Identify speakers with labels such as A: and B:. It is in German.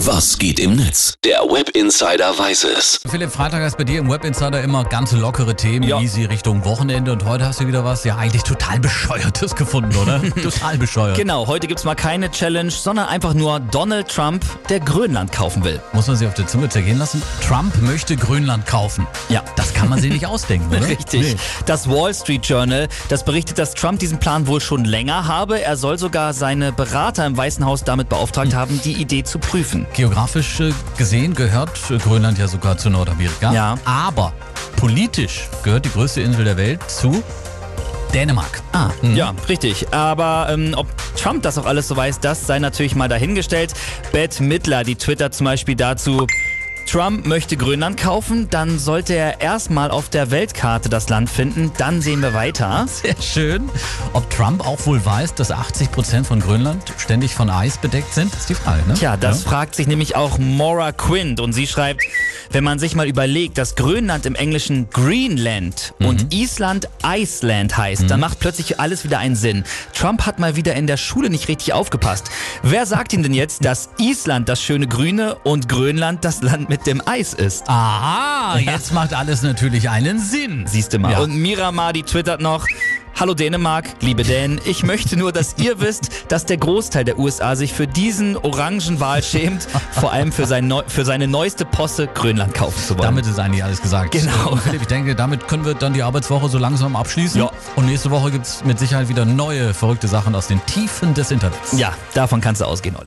A: Was geht im Netz? Der Web Insider weiß es.
B: Philipp, Freitag ist bei dir im Web Insider immer ganz lockere Themen,
C: Ja.
B: easy Richtung Wochenende und heute hast du wieder was, ja eigentlich total bescheuertes gefunden, oder? total bescheuert.
C: Genau, heute gibt's mal keine Challenge, sondern einfach nur Donald Trump, der Grönland kaufen will.
B: Muss man sich auf der Zunge zergehen lassen? Trump möchte Grönland kaufen.
C: Ja.
B: Das kann man sich nicht ausdenken, oder?
C: Richtig.
B: Nee.
C: Das Wall Street Journal, das berichtet, dass Trump diesen Plan wohl schon länger habe. Er soll sogar seine Berater im Weißen Haus damit beauftragt haben, die Idee zu prüfen.
B: Geografisch äh, gesehen gehört äh, Grönland ja sogar zu Nordamerika.
C: Ja.
B: Aber politisch gehört die größte Insel der Welt zu Dänemark.
C: Ah, ja, richtig. Aber ähm, ob Trump das auch alles so weiß, das sei natürlich mal dahingestellt. Bette Midler, die twittert zum Beispiel dazu. Trump möchte Grönland kaufen, dann sollte er erstmal auf der Weltkarte das Land finden, dann sehen wir weiter.
B: Sehr schön. Ob Trump auch wohl weiß, dass 80 Prozent von Grönland ständig von Eis bedeckt sind, ist die Frage, ne?
C: Tja, das fragt sich nämlich auch Maura Quint und sie schreibt, wenn man sich mal überlegt, dass Grönland im Englischen Greenland und Island Iceland heißt, dann macht plötzlich alles wieder einen Sinn. Trump hat mal wieder in der Schule nicht richtig aufgepasst. Wer sagt ihm denn jetzt, dass Island das schöne Grüne und Grönland das Land mit dem Eis ist?
B: Aha, jetzt macht alles natürlich einen Sinn.
C: Siehst du mal.
B: Ja.
C: Und Miramar, die twittert noch. Hallo Dänemark, liebe Dänen, ich möchte nur, dass ihr wisst, dass der Großteil der USA sich für diesen Orangenwal schämt, vor allem für, sein Neu für seine neueste Posse Grönland kaufen zu wollen.
B: Damit ist eigentlich alles gesagt.
C: Genau.
B: Und Philipp, ich denke, damit können wir dann die Arbeitswoche so langsam abschließen.
C: Ja.
B: Und nächste Woche gibt's mit Sicherheit wieder neue verrückte Sachen aus den Tiefen des Internets.
C: ja, davon kannst du ausgehen. Olli.